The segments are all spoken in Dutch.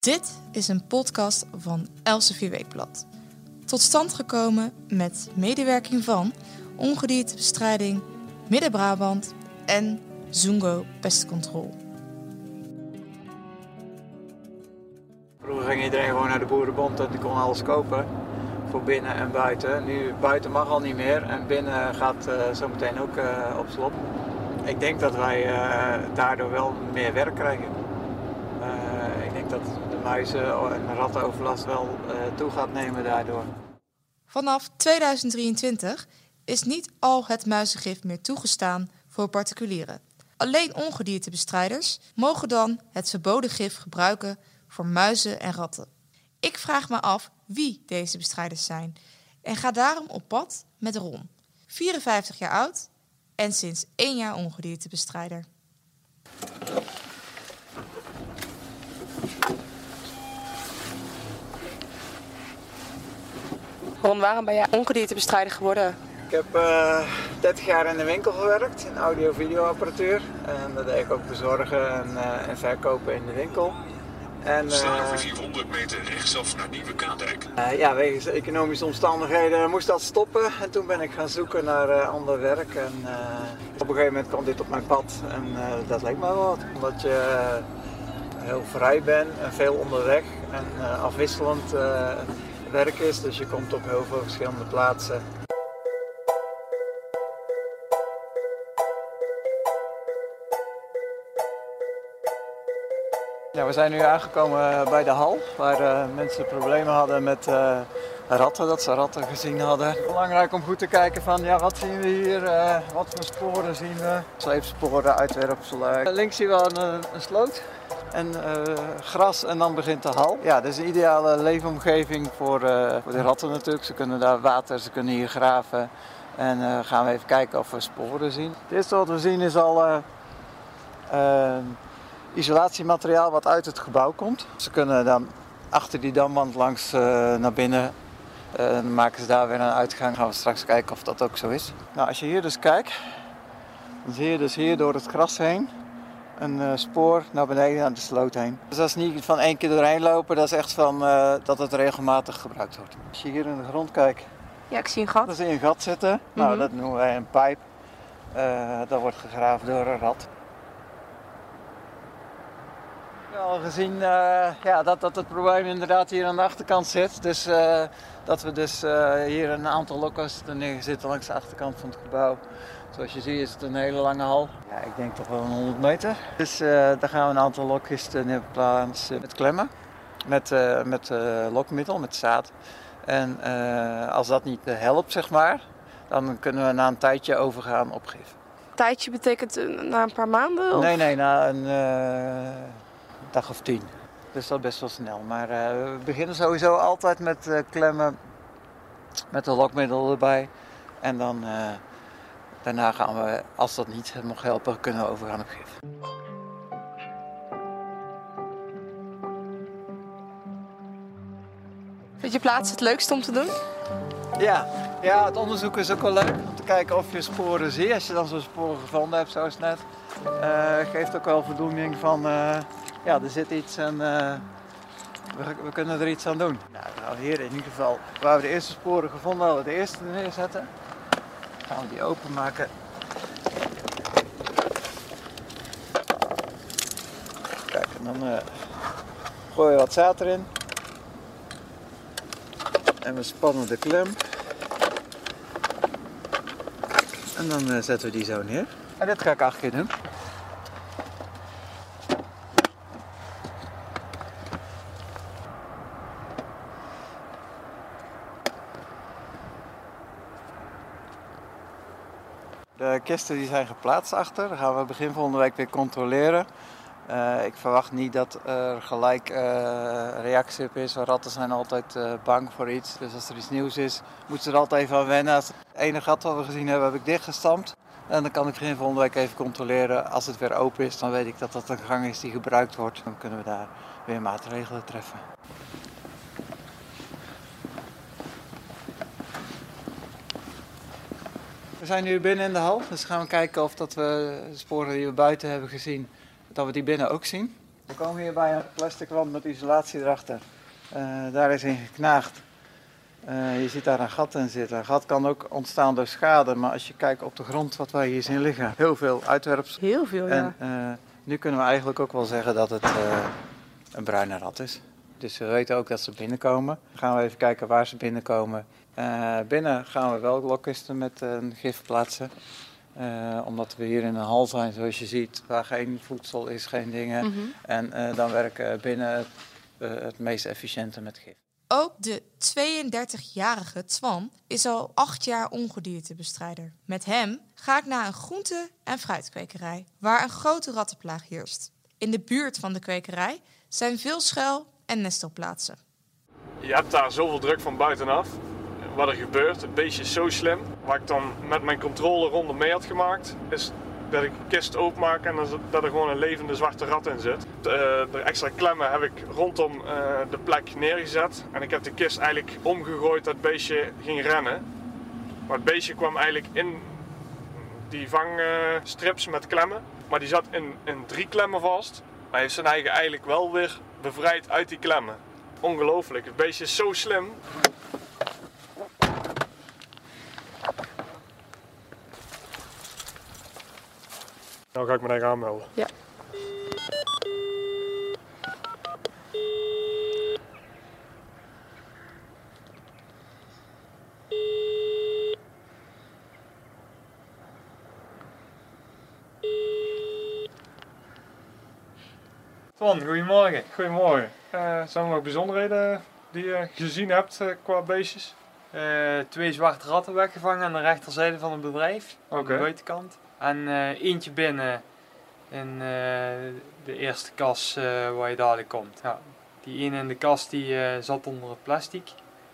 Dit is een podcast van Elsevier Weekblad. Tot stand gekomen met medewerking van Ongediertebestrijding Midden-Brabant en Zungo Pestcontrol. Vroeger ging iedereen gewoon naar de boerenbond en die kon alles kopen. Voor binnen en buiten. Nu buiten mag al niet meer en binnen gaat uh, zometeen ook uh, op slot. Ik denk dat wij uh, daardoor wel meer werk krijgen. Dat de muizen en rattenoverlast wel toe gaat nemen daardoor. Vanaf 2023 is niet al het muizengif meer toegestaan voor particulieren. Alleen ongediertebestrijders mogen dan het verboden gif gebruiken voor muizen en ratten. Ik vraag me af wie deze bestrijders zijn en ga daarom op pad met Ron, 54 jaar oud en sinds één jaar ongediertebestrijder. Ron, waarom ben jij ongediertebestrijder geworden? Ik heb uh, 30 jaar in de winkel gewerkt, in audio-videoapparatuur. En dat deed ik ook bezorgen en, uh, en verkopen in de winkel. En, uh, Sla over 400 meter rechtsaf naar Nieuwe Kaandijk. Uh, ja, wegens economische omstandigheden moest dat stoppen. En toen ben ik gaan zoeken naar uh, ander werk. En op een gegeven moment kwam dit op mijn pad. En dat leek me wel wat. Omdat je heel vrij bent en veel onderweg. En afwisselend werk is. Dus je komt op heel veel verschillende plaatsen. We zijn nu aangekomen bij de hal, waar uh, mensen problemen hadden met uh, ratten, dat ze ratten gezien hadden. Belangrijk om goed te kijken van, ja, wat zien we hier, wat voor sporen zien we. Sleepsporen, uitwerpselen. links zien we een, een sloot en gras en dan begint de hal. Ja, dat is een ideale leefomgeving voor, voor de ratten natuurlijk. Ze kunnen daar water, ze kunnen hier graven. En gaan we even kijken of we sporen zien. Het eerste wat we zien is al isolatiemateriaal wat uit het gebouw komt. Ze kunnen dan achter die damwand langs naar binnen. Uh, maken ze daar weer een uitgang. Gaan we straks kijken of dat ook zo is. Nou, als je hier dus kijkt, dan zie je dus hier door het gras heen een uh, spoor naar beneden aan de sloot heen. Dus dat is niet van één keer doorheen lopen, dat is echt van dat het regelmatig gebruikt wordt. Als je hier in de grond kijkt, ja, ik zie een gat. Dan zie je een gat zitten. Mm -hmm. Nou, dat noemen wij een pijp. dat wordt gegraven door een rat. al gezien ja, dat, dat het probleem inderdaad hier aan de achterkant zit. Dus dat we dus uh, hier een aantal lokkers neergezet langs de achterkant van het gebouw. Zoals je ziet is het een hele lange hal. Ja, ik denk toch wel een 100 meter. Dus daar gaan we een aantal lokjes neerplaatsen met klemmen. Met, met lokmiddel, met zaad. En als dat niet helpt, zeg maar, dan kunnen we na een tijdje overgaan op gif. Tijdje betekent na een paar maanden? Of? Nee, nee, na een dag of tien. Dus dat best wel snel. Maar uh, we beginnen sowieso altijd met uh, klemmen met een lokmiddel erbij. En dan uh, daarna gaan we, als dat niet mag helpen, kunnen we overgaan op gif. Vind je plaats het leukste om te doen? Ja, ja, het onderzoek is ook wel leuk om te kijken of je sporen ziet. Als je dan zo'n sporen gevonden hebt, zoals net, geeft ook wel voldoening van ja, er zit iets en uh, we, kunnen er iets aan doen. Nou, nou, hier in ieder geval, waar we de eerste sporen gevonden hadden, de eerste neerzetten. Gaan we die openmaken. Kijk, en dan uh, gooien we wat zaad erin. En we spannen de klem. En dan uh, zetten we die zo neer. En dit ga ik acht keer doen. De kisten die zijn geplaatst achter. Dat gaan we begin volgende week weer controleren. Uh, ik verwacht niet dat er gelijk uh, reactie op is. Ratten zijn altijd bang voor iets. Dus als er iets nieuws is, moeten ze er altijd even aan wennen. Het ene gat wat we gezien hebben, heb ik dichtgestampt. En dan kan ik begin volgende week even controleren. Als het weer open is, dan weet ik dat dat een gang is die gebruikt wordt. Dan kunnen we daar weer maatregelen treffen. We zijn nu binnen in de hal, dus gaan we kijken of dat we de sporen die we buiten hebben gezien, dat we die binnen ook zien. We komen hier bij een plastic wand met isolatie erachter. Eh, daar is in geknaagd. Eh, je ziet daar een gat in zitten. Een gat kan ook ontstaan door schade, maar als je kijkt op de grond wat wij hier zien liggen, heel veel uitwerpsel. Heel veel, En eh, nu kunnen we eigenlijk ook wel zeggen dat het een bruine rat is. Dus we weten ook dat ze binnenkomen. Dan gaan we even kijken waar ze binnenkomen. Eh, binnen gaan we wel lokkisten met een gif plaatsen. Eh, omdat we hier in een hal zijn, zoals je ziet, waar geen voedsel is, geen dingen. Mhm. En eh, dan werken binnen het, het meest efficiënte met gif. Ook de 32-jarige Twan is al acht jaar ongediertebestrijder. Met hem ga ik naar een groente- en fruitkwekerij, waar een grote rattenplaag heerst. In de buurt van de kwekerij zijn veel schuil- en nestelplaatsen. Je hebt daar zoveel druk van buitenaf. Wat er gebeurt, het beestje is zo slim. Wat ik dan met mijn controleronde mee had gemaakt, is dat ik een kist openmaak en dat er gewoon een levende zwarte rat in zit. De, eh, de extra klemmen heb ik rondom eh, de plek neergezet. En ik heb de kist eigenlijk omgegooid dat het beestje ging rennen. Maar het beestje kwam eigenlijk in die vangstrips met klemmen. Maar die zat in, in drie klemmen vast. Maar hij heeft zijn eigen eigenlijk wel weer bevrijd uit die klemmen. Ongelooflijk, het beestje is zo slim. Nou ga ik me eigen aanmelden. Ja. Van, goedemorgen. Goedemorgen. Eh, zijn er nog bijzonderheden die je gezien hebt eh, qua beestjes? Eh, twee zwarte ratten weggevangen aan de rechterzijde van het bedrijf, aan de buitenkant. En eh, eentje binnen in eh, de eerste kas eh, waar je dadelijk komt. Ja, die ene in de kas die zat onder het plastic,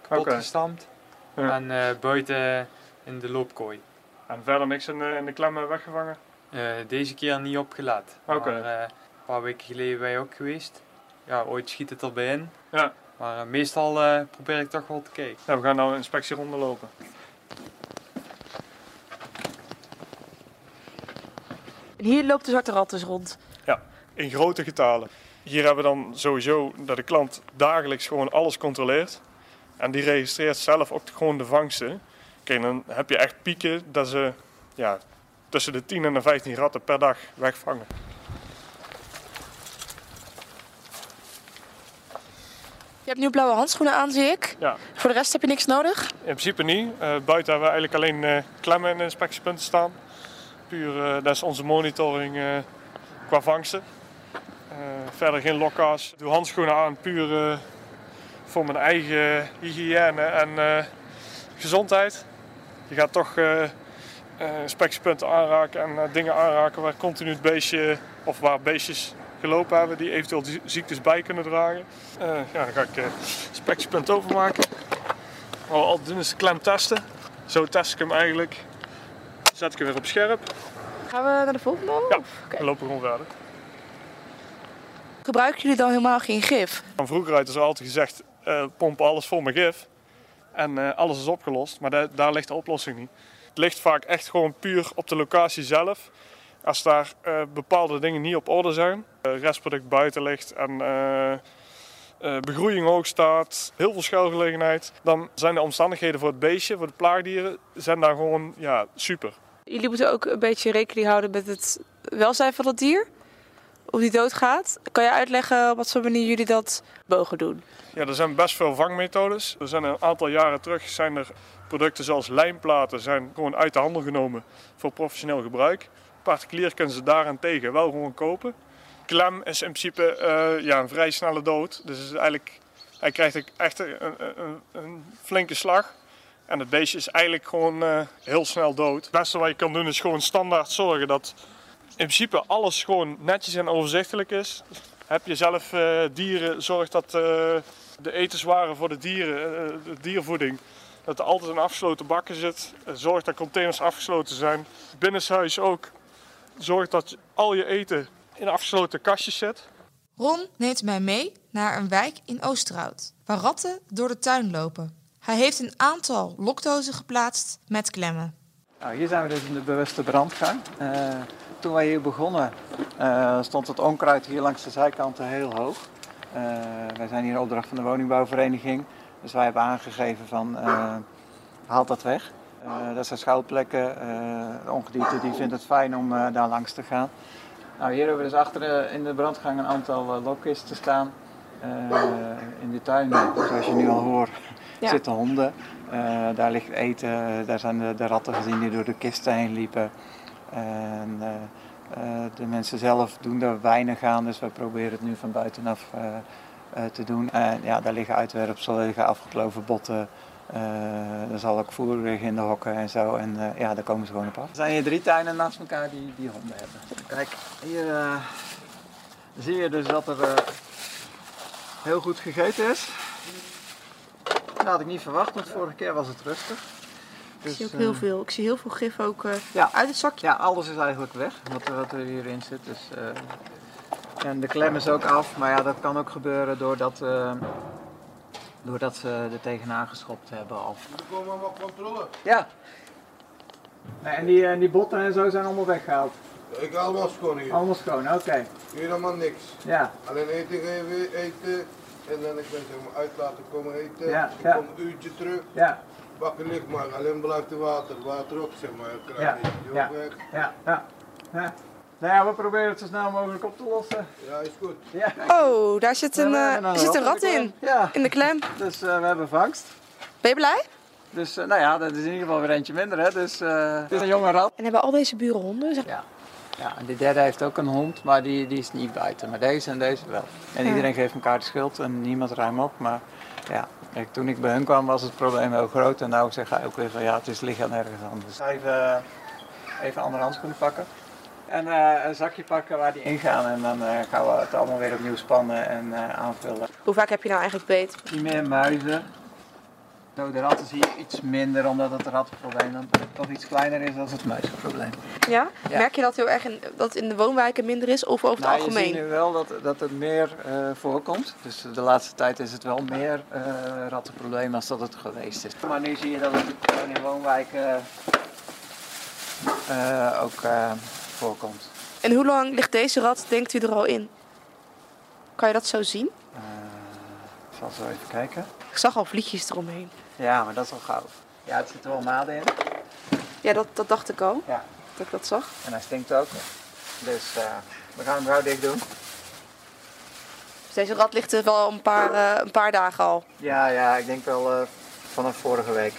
kapot gestampt. Ja. En buiten in de loopkooi. En verder niks in de, in de klemmen weggevangen? Deze keer niet opgelet. Oké. Een paar weken geleden ben je ook geweest. Ja, ooit schiet het erbij in. Ja. Maar meestal probeer ik toch wel te kijken. Ja, we gaan nou een inspectieronde lopen. En hier loopt de zwarte rat dus rond. in grote getalen. Hier hebben we dan sowieso dat de klant dagelijks gewoon alles controleert. En die registreert zelf ook gewoon de vangsten. Oké, dan heb je echt pieken dat ze ja, tussen de 10 en de 15 ratten per dag wegvangen. Je hebt nu blauwe handschoenen aan, zie ik. Ja. Voor de rest heb je niks nodig. In principe niet. Eh, buiten hebben we eigenlijk alleen eh, klemmen de inspectiepunten staan. Puur, eh, dat is onze monitoring eh, qua vangsten. Eh, verder geen lokka's. Ik doe handschoenen aan puur voor mijn eigen hygiëne en gezondheid. Je gaat toch inspectiepunten aanraken en dingen aanraken waar continu het beestje of waar beestjes gelopen hebben die eventueel ziektes bij kunnen dragen. Eh, ja, dan ga ik eh inspectiepunt overmaken. We altijd doen is de klem testen. Zo test ik hem eigenlijk. Zet ik hem weer op scherp. Gaan we naar de volgende? Ja. Of- oké. Dan lopen we gewoon verder. Gebruiken jullie dan helemaal geen gif? Van vroeger uit is er altijd gezegd, eh pomp alles vol met gif. En eh, alles is opgelost, maar da- daar ligt de oplossing niet. Het ligt vaak echt gewoon puur op de locatie zelf. Als daar eh, bepaalde dingen niet op orde zijn, restproduct buiten ligt en begroeiing hoog staat, heel veel schuilgelegenheid, dan zijn de omstandigheden voor het beestje, voor de plaagdieren, zijn daar gewoon ja, super. Jullie moeten ook een beetje rekening houden met het welzijn van het dier. Of die doodgaat. Kan je uitleggen op wat voor manier jullie dat mogen doen? Ja, er zijn best veel vangmethodes. Er zijn een aantal jaren terug zijn er producten zoals lijmplaten zijn gewoon uit de handel genomen voor professioneel gebruik. Particulier kunnen ze daarentegen wel gewoon kopen. Klem is in principe eh, ja, een vrij snelle dood. Dus is eigenlijk, hij krijgt echt een, een, een flinke slag. En het beestje is eigenlijk gewoon eh, heel snel dood. Het beste wat je kan doen is gewoon standaard zorgen dat in principe alles gewoon netjes en overzichtelijk is. Heb je zelf eh, dieren, zorg dat eh, de etenswaren voor de dieren, de diervoeding, dat er altijd een afgesloten bakken zit. Zorg dat containers afgesloten zijn. Binnenshuis ook. Zorg dat al je eten in afgesloten kastjes zit. Ron neemt mij mee naar een wijk in Oosterhout, waar ratten door de tuin lopen. Hij heeft een aantal lokdozen geplaatst met klemmen. Nou, hier zijn we dus in de bewuste brandgang. Eh, toen wij hier begonnen eh, stond het onkruid hier langs de zijkanten heel hoog. Eh, wij zijn hier opdracht van de woningbouwvereniging. Dus wij hebben aangegeven van haal dat weg. Dat zijn schouwplekken. de ongedierte die vindt het fijn om daar langs te gaan. Nou, hier hebben we dus achter in de brandgang een aantal lokkisten staan. In de tuin, zoals je nu al hoort, Ja. zitten honden. Eh, daar ligt eten, daar zijn de, de ratten gezien die door de kisten heen liepen. En, eh, eh, de mensen zelf doen er weinig aan, dus we proberen het nu van buitenaf eh, eh, te doen. En ja, daar liggen uitwerpselen, er liggen afgekloven botten. eh, er zal ook voer liggen in de hokken en zo. En eh, ja, daar komen ze gewoon op af. Er zijn hier drie tuinen naast elkaar die, die honden hebben. Kijk, hier eh, zie je dus dat er eh, heel goed gegeten is. Dat had ik niet verwacht, want vorige keer was het rustig. Ik Dus, zie ook eh, heel veel. Ik zie heel veel gif ook eh, Ja. uit het zakje. ja, alles is eigenlijk weg wat, er- wat er hierin zit. Dus, eh, en de klem is ook af, maar ja, dat kan ook gebeuren doordat, eh, doordat ze er tegenaan geschopt hebben. Al. Er komen allemaal controle. Ja. En die, en die botten en zo zijn allemaal weggehaald. Ik allemaal schoon hier. Allemaal schoon, oké. Hier helemaal niks. Ja, Alleen eten geven, eten. En dan ik ben zeg maar uit laten komen eten. Ja, ik ja. kom een uurtje terug. ja, Bakken licht maar. Alleen blijft er water. Water op zeg maar. Ja, Krijg je die ja. ook weg. ja, ja. ja. Nou ja, we proberen het zo snel mogelijk op te lossen. Ja, is goed. Ja. Oh, daar zit een, eh, er zit een rat klem. in. Ja, In de klem. dus eh, we hebben vangst. Ben je blij? Dus eh, nou ja, dat is in ieder geval weer eentje minder hè. Dus eh, het is een jonge rat. En hebben al deze buren honden? Zeg- Ja. Ja, en die derde heeft ook een hond, maar die, die is niet buiten. Maar deze en deze wel. En Ja. iedereen geeft elkaar de schuld en niemand ruimt op. Maar ja, kijk, toen ik bij hun kwam was het probleem heel groot. En nou zeg ik ook weer van ja, het is liggen nergens anders. Even, even andere handschoenen pakken. En eh, een zakje pakken waar die ingaan. En dan eh, gaan we het allemaal weer opnieuw spannen en eh, aanvullen. Hoe vaak heb je nou eigenlijk beet? Zie meer muizen. Dode ratten zie je iets minder, omdat het rattenprobleem dan toch iets kleiner is dan het muizenprobleem. Ja? Ja. Merk je dat heel erg in, dat in de woonwijken minder is of over het Nou, je algemeen? ziet nu wel dat, dat het meer eh, voorkomt. Dus de laatste tijd is het wel meer eh rattenprobleem als dat het geweest is. Maar nu zie je dat het gewoon in woonwijken eh, ook voorkomt. En hoe lang ligt deze rat, denkt u, er al in? Kan je dat zo zien? Ik zal zo even kijken. Ik zag al vliegjes eromheen. Ja, maar dat is wel gauw. Ja, er zitten wel maden in. Ja, dat, dat dacht ik al, Ja. dat ik dat zag. En hij stinkt ook. Dus eh, we gaan hem gauw dicht doen. Dus deze rat ligt er wel een paar, eh, een paar dagen al. Ja, ja, ik denk wel eh, vanaf vorige week.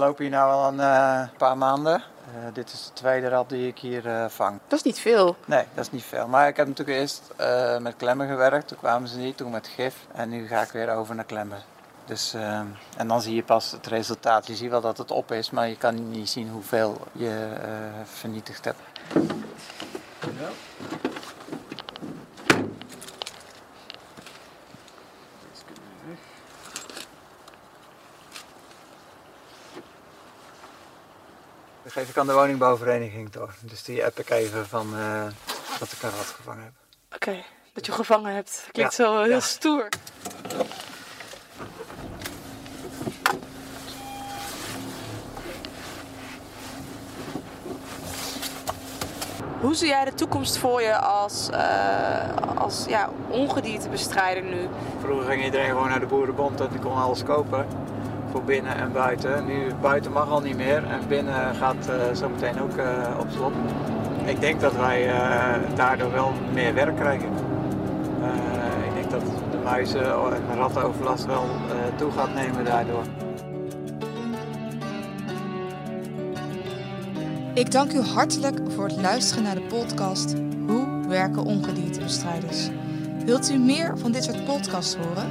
Loop hier nu al een eh, paar maanden. Eh, dit is de tweede rat die ik hier eh, vang. Dat is niet veel. Nee, dat is niet veel. Maar ik heb natuurlijk eerst eh, met klemmen gewerkt. Toen kwamen ze niet, toen met gif. En nu ga ik weer over naar klemmen. Dus, en dan zie je pas het resultaat. Je ziet wel dat het op is, maar je kan niet zien hoeveel je eh, vernietigd hebt. Dat aan de woningbouwvereniging door. Dus die app ik even van eh, dat ik een rat gevangen heb. Oké, dat je gevangen hebt. Klinkt Ja, zo eh, heel ja. stoer. Hoe zie jij de toekomst voor je als, eh, als ja, ongediertebestrijder nu? Vroeger ging iedereen gewoon naar de boerenbond en die kon alles kopen. Voor binnen en buiten. Nu buiten mag al niet meer en binnen gaat eh zometeen ook eh, op slot. Ik denk dat wij eh, daardoor wel meer werk krijgen. Ik denk dat de muizen en rattenoverlast wel toe gaat nemen daardoor. Ik dank u hartelijk voor het luisteren naar de podcast Hoe werken ongediertebestrijders? Wilt u meer van dit soort podcasts horen?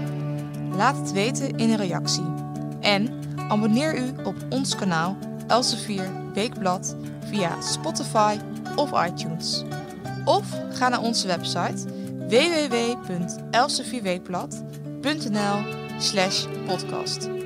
Laat het weten in een reactie. En abonneer u op ons kanaal Elsevier Weekblad via Spotify of iTunes. Of ga naar onze website www.elsevierweekblad.nl slash podcast.